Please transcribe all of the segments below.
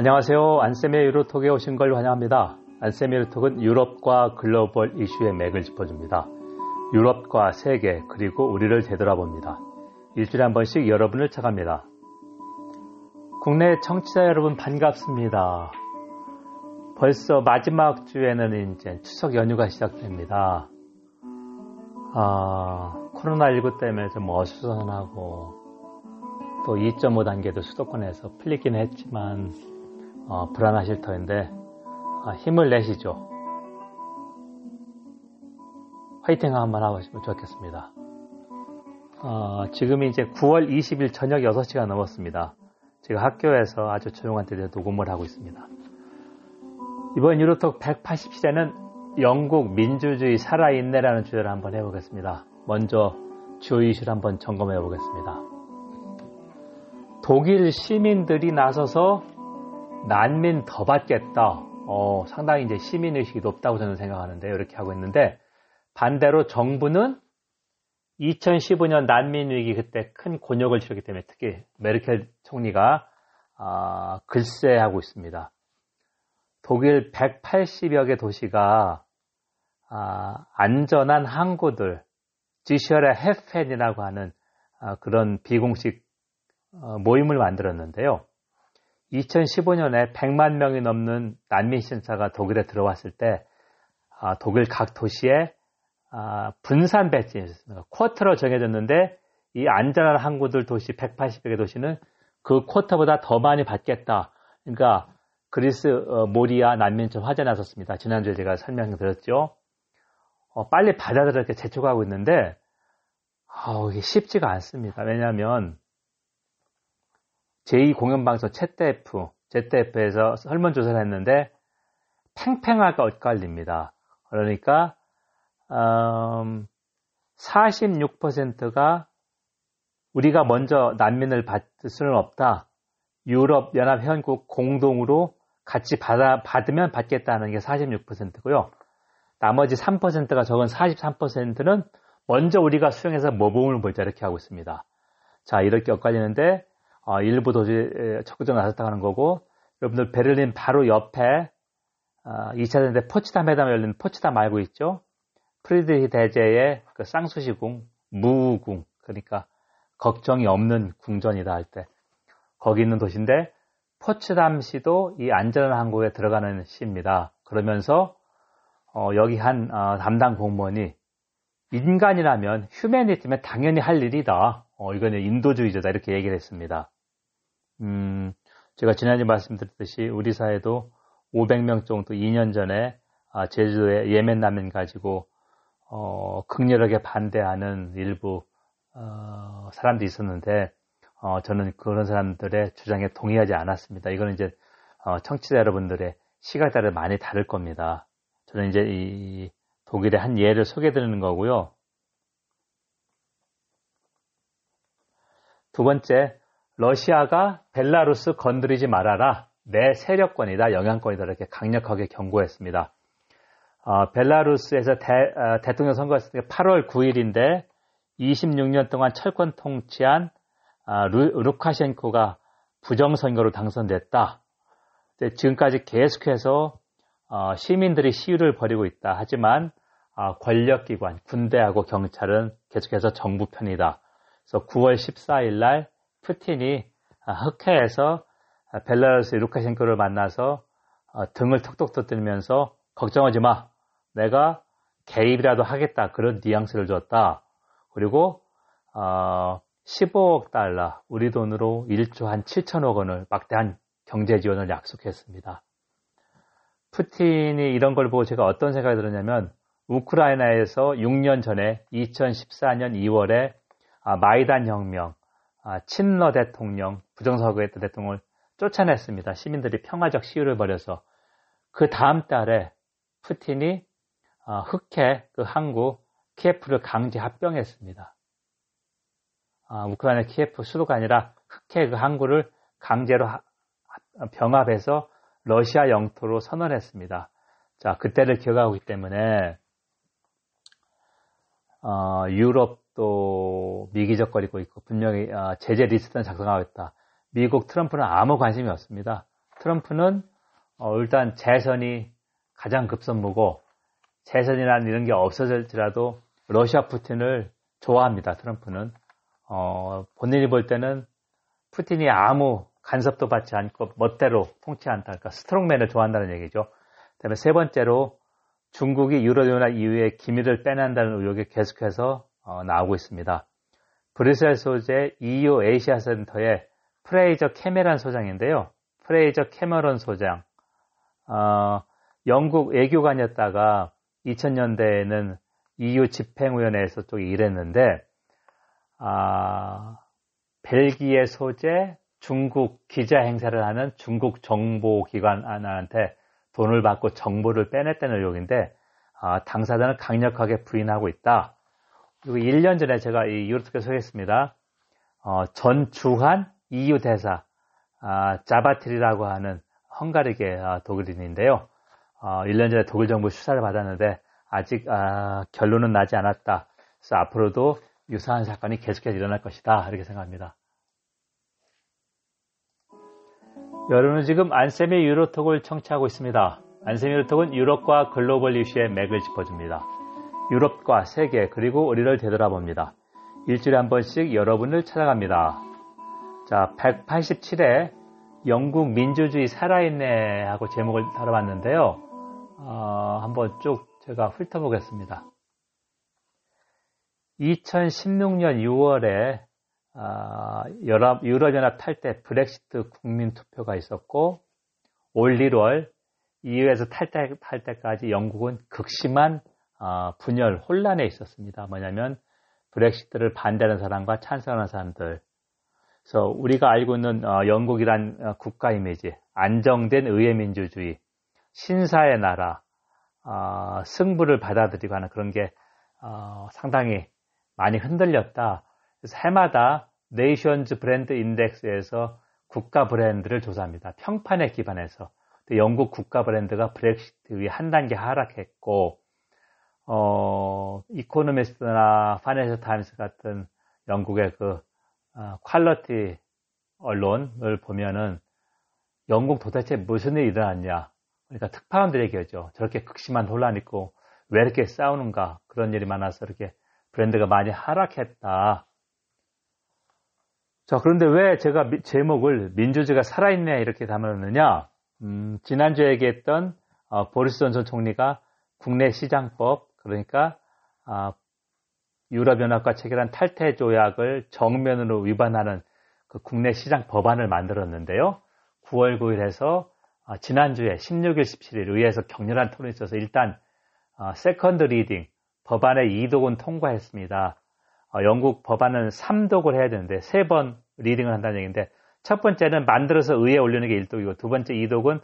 안녕하세요. 안쌤의 유로톡에 오신 걸 환영합니다. 안쌤의 유로톡은 유럽과 글로벌 이슈의 맥을 짚어줍니다. 유럽과 세계 그리고 우리를 되돌아봅니다. 일주일에 한 번씩 여러분을 찾아갑니다. 국내 청취자 여러분 반갑습니다. 벌써 마지막 주에는 이제 추석 연휴가 시작됩니다. 아, 코로나19 때문에 좀 어수선하고 또 2.5 단계도 수도권에서 풀리긴 했지만 어, 불안하실 터인데 아, 힘을 내시죠. 화이팅 한번 하시면 좋겠습니다. 어, 지금이 이제 9월 20일 저녁 6시가 넘었습니다. 제가 학교에서 아주 조용한 때에 녹음을 하고 있습니다. 이번 유로톡 180시대는 영국 민주주의 살아있네라는 주제를 한번 해보겠습니다. 먼저 주요 이슈를 한번 점검해 보겠습니다. 독일 시민들이 나서서 난민 더 받겠다. 어, 상당히 이제 시민의식이 높다고 저는 생각하는데 이렇게 하고 있는데 반대로 정부는 2015년 난민 위기 그때 큰 곤욕을 치렀기 때문에 특히 메르켈 총리가 아, 글쎄하고 있습니다. 독일 180여 개 도시가 아, 안전한 항구들, 지시열의 헤펜이라고 하는 아, 그런 비공식 어, 모임을 만들었는데요. 2015년에 100만 명이 넘는 난민 신사가 독일에 들어왔을 때 아, 독일 각 도시에 아, 분산 배치였습니다. 쿼터로 정해졌는데 이 안전한 항구들 도시 180개 도시는 그 쿼터보다 더 많이 받겠다. 그러니까 그리스 어, 모리아 난민촌 화재 났었습니다. 지난주에 제가 설명드렸죠. 어, 빨리 받아들여 이렇게 재촉하고 있는데 아, 이게 쉽지가 않습니다. 왜냐하면 제2공영방송 ZDF, ZDF에서 설문조사를 했는데 팽팽하게 엇갈립니다. 그러니까 음, 46%가 우리가 먼저 난민을 받을 수는 없다. 유럽 연합 회원국 공동으로 같이 받아, 받으면 받겠다는 게 46%고요. 나머지 3%가 적은 43%는 먼저 우리가 수용해서 모범을 보자 이렇게 하고 있습니다. 자, 이렇게 엇갈리는데 어, 일부 도시에 적극적으로 나섰다는 거고 여러분들 베를린 바로 옆에 어, 2차 대전 때 포츠담 회담 열린 포츠담 알고 있죠? 프리드리히 대제의 그 상수시궁, 무궁, 그러니까 걱정이 없는 궁전이다 할 때 거기 있는 도시인데 포츠담시도 이 안전한 항구에 들어가는 시입니다. 그러면서 어, 여기 한 어, 담당 공무원이 인간이라면 휴메니티면 당연히 할 일이다. 어, 이거는 인도주의자다 이렇게 얘기를 했습니다. 음, 제가 지난주에 말씀드렸듯이 우리 사회도 500명 정도 2년 전에 아, 제주도에 예멘 난민 가지고 어, 극렬하게 반대하는 일부 어, 사람들이 있었는데 어, 저는 그런 사람들의 주장에 동의하지 않았습니다. 이거는 이제 어, 청취자 여러분들의 시각에 따라 많이 다를 겁니다. 저는 이제 이 독일의 한 예를 소개해 드리는 거고요. 두 번째, 러시아가 벨라루스 건드리지 말아라. 내 세력권이다, 영향권이다. 이렇게 강력하게 경고했습니다. 어, 벨라루스에서 대, 어, 통령 선거했을 때 8월 9일인데 26년 동안 철권 통치한 어, 루, 루카셴코가 부정선거로 당선됐다. 지금까지 계속해서 어, 시민들이 시위를 벌이고 있다. 하지만 어, 권력기관, 군대하고 경찰은 계속해서 정부 편이다. 그래서 9월 14일 날 푸틴이 어, 흑해에서 벨라루스 루카셴코를 만나서 등을 톡톡 터뜨리면서 걱정하지 마. 내가 개입이라도 하겠다. 그런 뉘앙스를 줬다. 그리고 어, 15억 달러, 우리 돈으로 1조 한 7천억 원을 막대한 경제 지원을 약속했습니다. 푸틴이 이런 걸 보고 제가 어떤 생각이 들었냐면 우크라이나에서 6년 전에 2014년 2월에 아, 마이단 혁명, 아, 친러 대통령, 부정선거했던 대통령을 쫓아냈습니다. 시민들이 평화적 시위를 벌여서 그 다음 달에 푸틴이 어, 흑해 그 항구 키예프를 강제 합병했습니다. 아, 우크라이나 키예프 수도가 아니라 흑해 그 항구를 강제로 병합해서 러시아 영토로 선언했습니다. 자, 그때를 기억하고 있기 때문에 어, 유럽 도 미기적거리고 있고 분명히 어, 제재 리스트는 작성하고 있다. 미국 트럼프는 아무 관심이 없습니다. 트럼프는 어, 일단 재선이 가장 급선무고 재선이라는 이런 게 없어질지라도 러시아 푸틴을 좋아합니다. 트럼프는 어, 본인이 볼 때는 푸틴이 아무 간섭도 받지 않고 멋대로 통치한다. 그러니까 strongman을 좋아한다는 얘기죠. 그다음에 세 번째로 중국이 유럽연합 이후에 기밀을 빼낸다는 의혹이 계속해서 어, 나오고 있습니다. 브뤼셀 소재 EU 에이시아 센터의 프레이저 캐메런 소장인데요. 프레이저 캐머런 소장, 어, 영국 외교관이었다가 2000년대에는 EU 집행위원회에서 또 일했는데, 아, 벨기에 소재 중국 기자 행사를 하는 중국 정보기관한테 돈을 받고 정보를 빼냈다는 의혹인데, 아, 당사자는 강력하게 부인하고 있다. 그리고 1년 전에 제가 이 유로톡에 소개했습니다. 어, 전주한 EU 대사, 아, 자바틸이라고 하는 헝가리계 아, 독일인인데요. 어, 1년 전에 독일 정부 수사를 받았는데 아직 아, 결론은 나지 않았다. 그래서 앞으로도 유사한 사건이 계속해서 일어날 것이다. 이렇게 생각합니다. 여러분은 지금 안쌤의 유로톡을 청취하고 있습니다. 안쌤의 유로톡은 유럽과 글로벌 이슈의 맥을 짚어줍니다. 유럽과 세계 그리고 우리를 되돌아봅니다. 일주일에 한 번씩 여러분을 찾아갑니다. 자, 187회 영국 민주주의 살아있네 하고 제목을 다뤄봤는데요. 어, 한번 쭉 제가 훑어보겠습니다. 2016년 6월에 어, 유럽, 유럽연합 탈퇴 브렉시트 국민투표가 있었고 올 1월 EU에서 탈퇴할 때까지 영국은 극심한 어, 분열, 혼란에 있었습니다. 뭐냐면 브렉시트를 반대하는 사람과 찬성하는 사람들. 그래서 우리가 알고 있는 어, 영국이란 어, 국가 이미지, 안정된 의회 민주주의, 신사의 나라, 어, 승부를 받아들이고 하는 그런 게 어, 상당히 많이 흔들렸다. 그래서 해마다 Nations Brand Index에서 국가 브랜드를 조사합니다. 평판에 기반해서. 영국 국가 브랜드가 브렉시트 후에 한 단계 하락했고 어, 이코노미스트나 파이낸셜 타임스 같은 영국의 그 어, quality 언론을 보면은 영국 도대체 무슨 일이 일어났냐. 그러니까 특파원들 얘기하죠. 저렇게 극심한 혼란 있고 왜 이렇게 싸우는가 그런 일이 많아서 이렇게 브랜드가 많이 하락했다. 자, 그런데 왜 제가 미, 제목을 민주주의가 살아있네 이렇게 담았느냐? 음, 지난주에 얘기했던 어, 보리스 존슨 총리가 국내 시장법 그러니까 아, 유럽연합과 체결한 탈퇴 조약을 정면으로 위반하는 그 국내 시장 법안을 만들었는데요. 9월 9일에서 아, 지난주에 16일, 17일 의회에서 격렬한 토론이 있어서 일단 아, second reading 법안의 2독은 통과했습니다. 아, 영국 법안은 3독을 해야 되는데 세번 reading을 한다는 얘기인데 첫 번째는 만들어서 의회에 올리는 게 1독이고 두 번째 2독은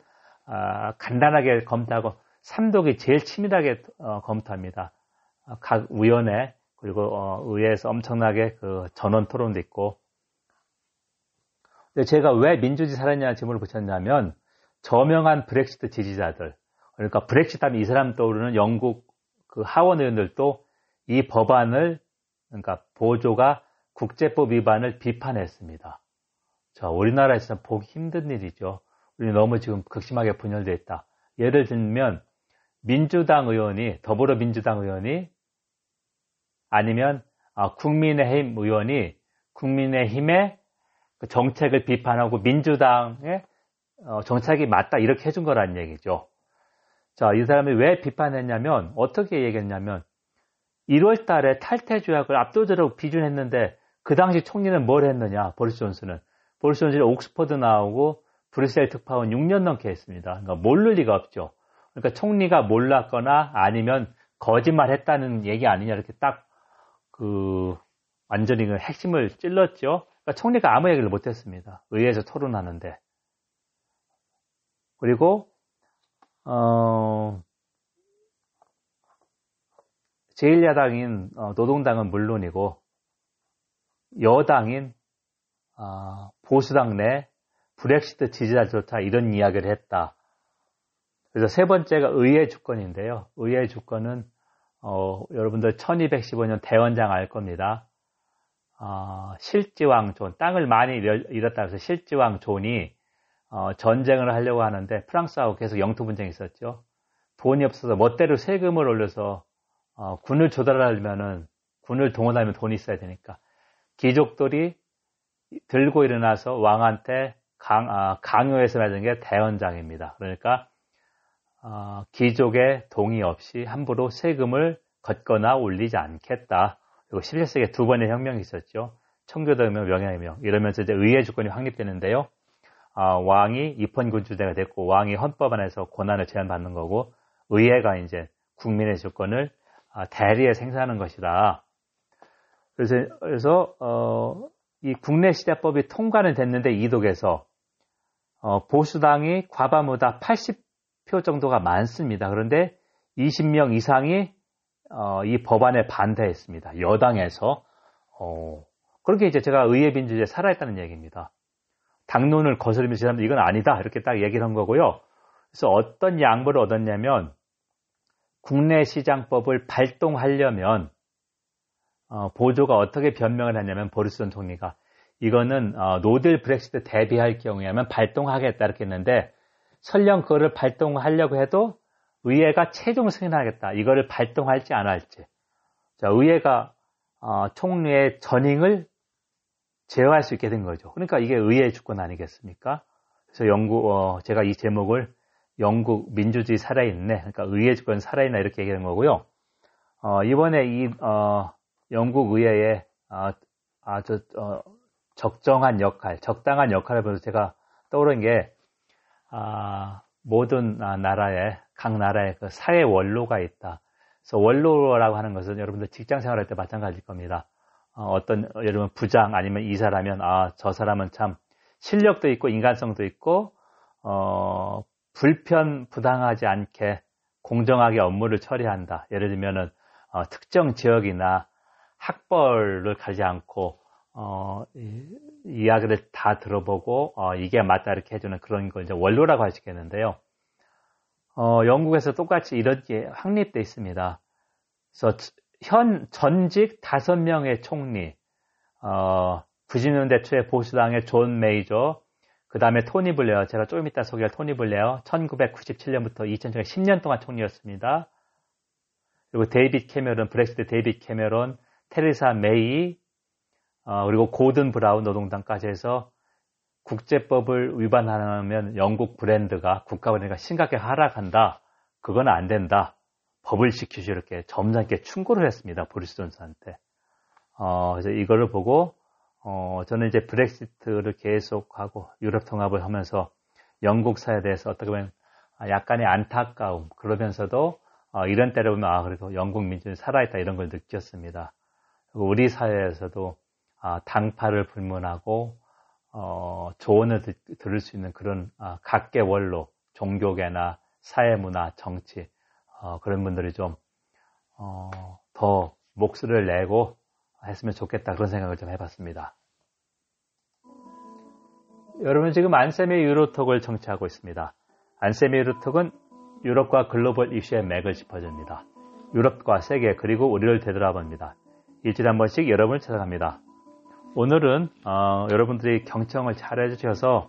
아, 간단하게 검토하고 3독이 제일 치밀하게 어, 검토합니다. 어, 각 위원회 그리고 어, 의회에서 엄청나게 그 전원 토론도 있고. 제가 왜 민주주의 살았냐는 질문을 붙였냐면 저명한 브렉시트 지지자들 그러니까 브렉시트 하면 이 사람 떠오르는 영국 그 하원 의원들도 이 법안을 그러니까 보조가 국제법 위반을 비판했습니다. 자, 우리나라에서는 보기 힘든 일이죠. 우리 너무 지금 극심하게 분열되어 있다. 예를 들면 민주당 의원이 더불어민주당 의원이 아니면 아, 국민의힘 의원이 국민의힘의 그 정책을 비판하고 민주당의 어, 정책이 맞다 이렇게 해준 거라는 얘기죠. 자, 이 사람이 왜 비판했냐면 어떻게 얘기했냐면 1월 달에 탈퇴 조약을 압도적으로 비준했는데 그 당시 총리는 뭘 했느냐? 보리스 존슨은. 보리스 존슨이 옥스퍼드 나오고 브뤼셀 특파원 6년 넘게 했습니다. 그러니까 모를 리가 없죠. 그러니까 총리가 몰랐거나 아니면 거짓말 했다는 얘기 아니냐 이렇게 딱 그 완전히 그 핵심을 찔렀죠. 그러니까 총리가 아무 얘기를 못했습니다. 의회에서 토론하는데 그리고 어 제1야당인 어, 노동당은 물론이고 여당인 어, 보수당 내 브렉시트 지지자조차 이런 이야기를 했다. 그래서 세 번째가 의회 주권인데요. 의회 주권은 어, 여러분들 1215년 대헌장 알 겁니다. 어, 실지왕 존, 땅을 많이 잃었다 해서 실지왕 존이 어, 전쟁을 하려고 하는데 프랑스하고 계속 영토 분쟁이 있었죠. 돈이 없어서 멋대로 세금을 올려서 어, 군을 조달하려면은 군을 동원하면 돈이 있어야 되니까 귀족들이 들고 일어나서 왕한테 강, 아, 강요해서 맺은 게 대헌장입니다. 그러니까 어, 귀족의 동의 없이 함부로 세금을 걷거나 올리지 않겠다. 그리고 17세기에 두 번의 혁명이 있었죠. 청교도혁명, 명예혁명 이러면서 이제 의회 주권이 확립되는데요. 어, 왕이 입헌군주제가 됐고 왕이 헌법 안에서 권한을 제한받는 거고 의회가 이제 국민의 주권을 아, 대리에 생산하는 것이다. 그래서, 그래서 어, 이 국내 시대법이 통과는 됐는데 이독에서 어, 보수당이 과반보다 80 표 정도가 많습니다. 그런데 20명 이상이 어, 이 법안에 반대했습니다. 여당에서 어, 그렇게 이제 제가 의회 민주주의에 살아있다는 얘기입니다. 당론을 거스르면서 사람들 이건 아니다 이렇게 딱 얘기를 한 거고요. 그래서 어떤 양보를 얻었냐면 국내 시장법을 발동하려면 어, 보조가 어떻게 변명을 했냐면 보리스 전 총리가 이거는 어, 노딜 브렉시트 대비할 경우에는 발동하겠다 이렇게 했는데 설령 그거를 발동하려고 해도 의회가 최종 승인하겠다. 이거를 발동할지 안 할지. 자, 의회가 어, 총리의 전임을 제어할 수 있게 된 거죠. 그러니까 이게 의회 주권 아니겠습니까? 그래서 영국 어, 제가 이 제목을 영국 민주주의 살아있네. 그러니까 의회 주권 살아있나 이렇게 얘기하는 거고요. 어, 이번에 이 어, 영국 의회에 어, 아주 어, 적정한 역할, 적당한 역할을 보면서 제가 떠오른 게 아, 모든 아, 나라에 각 나라에 그 사회 원로가 있다. 그래서 원로라고 하는 것은 여러분들 직장 생활할 때 마찬가지일 겁니다. 어, 떤 여러분 부장 아니면 이사라면 아 저 사람은 참 실력도 있고 인간성도 있고 어, 불편 부당하지 않게 공정하게 업무를 처리한다. 예를 들면은 어, 특정 지역이나 학벌을 가지 않고 어, 이, 이야기를 다 들어보고 어, 이게 맞다 이렇게 해주는 그런 걸 이제 원로라고 있겠는데요. 어, 영국에서 똑같이 이런 게 확립돼 있습니다. 그래서 현 전직 다섯 명의 총리, 어, 90년대 초에 보수당의 존 메이저, 그 다음에 토니 블레어, 제가 조금 이따 소개할 토니 블레어, 1997년부터 2000년까지 10년 동안 총리였습니다. 그리고 데이빗 캐메론, 브렉시트 데이빗 캐메론, 테레사 메이, 어, 그리고 고든 브라운 노동당까지 해서 국제법을 위반하면 영국 브랜드가 국가 브랜드가 심각하게 하락한다. 그건 안 된다. 법을 지키시오 이렇게 점잖게 충고를 했습니다. 보리스 존슨한테. 어, 그래서 이거를 보고 어, 저는 이제 브렉시트를 계속하고 유럽 통합을 하면서 영국 사회에 대해서 어떻게 보면 약간의 안타까움 그러면서도 어, 이런 때를 보면 아 그래도 영국 민주주의 살아있다 이런 걸 느꼈습니다. 우리 사회에서도 아, 당파를 불문하고 어, 조언을 드, 들을 수 있는 그런 아, 각계 원로, 종교계나 사회문화, 정치 어, 그런 분들이 좀더 어, 목소리를 내고 했으면 좋겠다 그런 생각을 좀 해봤습니다. 여러분 지금 안세미 유로톡을 청취하고 있습니다. 안세미 유로톡은 유럽과 글로벌 이슈의 맥을 짚어줍니다. 유럽과 세계 그리고 우리를 되돌아봅니다. 일주일에 한 번씩 여러분을 찾아갑니다. 오늘은 어, 여러분들이 경청을 잘 해주셔서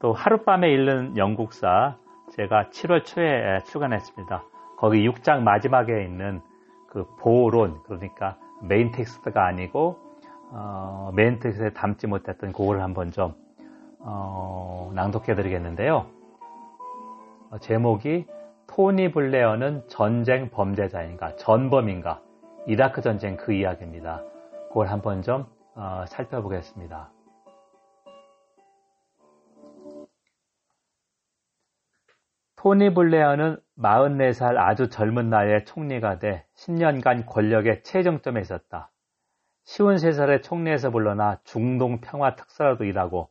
또 하룻밤에 읽는 영국사 제가 7월 초에 출간했습니다. 거기 6장 마지막에 있는 그 보론 그러니까 메인 텍스트가 아니고 어, 메인 텍스트에 담지 못했던 그거를 한번 좀 어, 낭독해 드리겠는데요. 어, 제목이 토니 블레어는 전쟁 범죄자인가 전범인가 이라크 전쟁 그 이야기입니다. 그걸 한번 좀 어, 살펴보겠습니다. 토니 블레어는 44살 아주 젊은 나이에 총리가 돼 10년간 권력의 최정점에 있었다. 53살에 총리에서 물러나 중동 평화 특사로도 일하고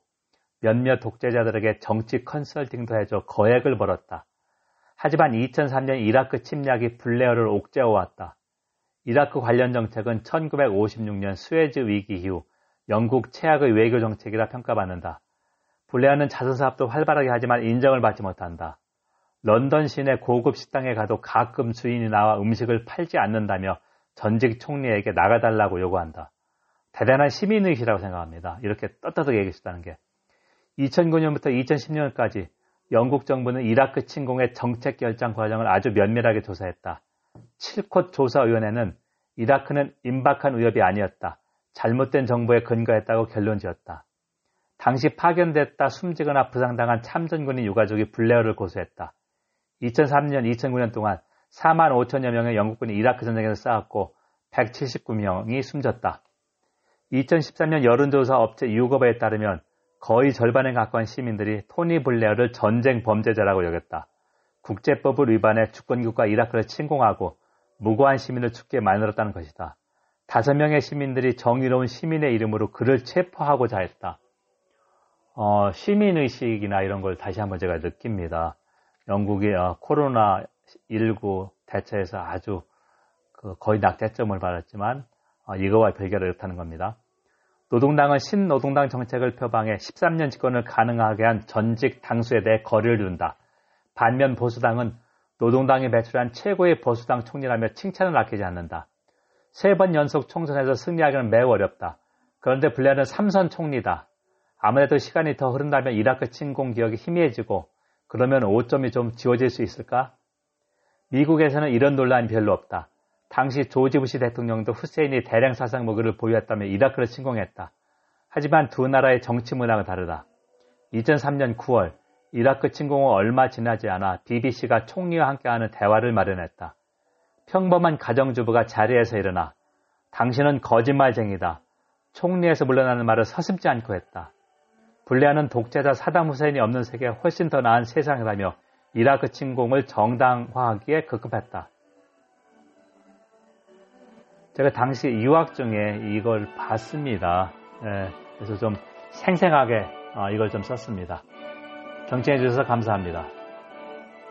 몇몇 독재자들에게 정치 컨설팅도 해줘 거액을 벌었다. 하지만 2003년 이라크 침략이 블레어를 옥죄어왔다. 이라크 관련 정책은 1956년 스웨즈 위기 이후 영국 최악의 외교 정책이라 평가받는다. 블레어는 자선사업도 활발하게 하지만 인정을 받지 못한다. 런던 시내 고급 식당에 가도 가끔 주인이 나와 음식을 팔지 않는다며 전직 총리에게 나가달라고 요구한다. 대단한 시민의식이라고 생각합니다. 이렇게 떳떳하게 얘기했다는 게. 2009년부터 2010년까지 영국 정부는 이라크 침공의 정책 결정 과정을 아주 면밀하게 조사했다. 7콧 조사위원회는 이라크는 임박한 위협이 아니었다. 잘못된 정보에 근거했다고 결론 지었다. 당시 파견됐다 숨지거나 부상당한 참전군인 유가족이 블레어를 고소했다. 2003년, 2009년 동안 4만 5천여 명의 영국군이 이라크 전쟁에서 싸웠고 179명이 숨졌다. 2013년 여론조사 업체 유거버에 따르면 거의 절반에 가까운 시민들이 토니 블레어를 전쟁 범죄자라고 여겼다. 국제법을 위반해 주권국가 이라크를 침공하고 무고한 시민을 죽게 만들었다는 것이다. 다섯 명의 시민들이 정의로운 시민의 이름으로 그를 체포하고자 했다. 어, 시민의식이나 이런 걸 다시 한번 제가 느낍니다. 영국이 어, 코로나19 대처에서 아주 그 거의 낙제점을 받았지만 어, 이거와 별개로 이렇다는 겁니다. 노동당은 신노동당 정책을 표방해 13년 집권을 가능하게 한 전직 당수에 대해 거리를 둔다. 반면 보수당은 노동당이 배출한 최고의 보수당 총리라며 칭찬을 아끼지 않는다. 세 번 연속 총선에서 승리하기는 매우 어렵다. 그런데 블레어는 삼선 총리다. 아무래도 시간이 더 흐른다면 이라크 침공 기억이 희미해지고 그러면 5점이 좀 지워질 수 있을까? 미국에서는 이런 논란이 별로 없다. 당시 조지 부시 대통령도 후세인이 대량 사상 무기를 보유했다며 이라크를 침공했다. 하지만 두 나라의 정치 문화가 다르다. 2003년 9월 이라크 침공 후 얼마 지나지 않아 BBC가 총리와 함께하는 대화를 마련했다. 평범한 가정주부가 자리에서 일어나 당신은 거짓말쟁이다. 총리에서 물러나는 말을 서슴지 않고 했다. 블레아는 독재자 사담 후세인이 없는 세계가 훨씬 더 나은 세상이라며 이라크 침공을 정당화하기에 급급했다. 제가 당시 유학 중에 이걸 봤습니다. 예, 그래서 좀 생생하게 어, 이걸 좀 썼습니다. 경청해 주셔서 감사합니다.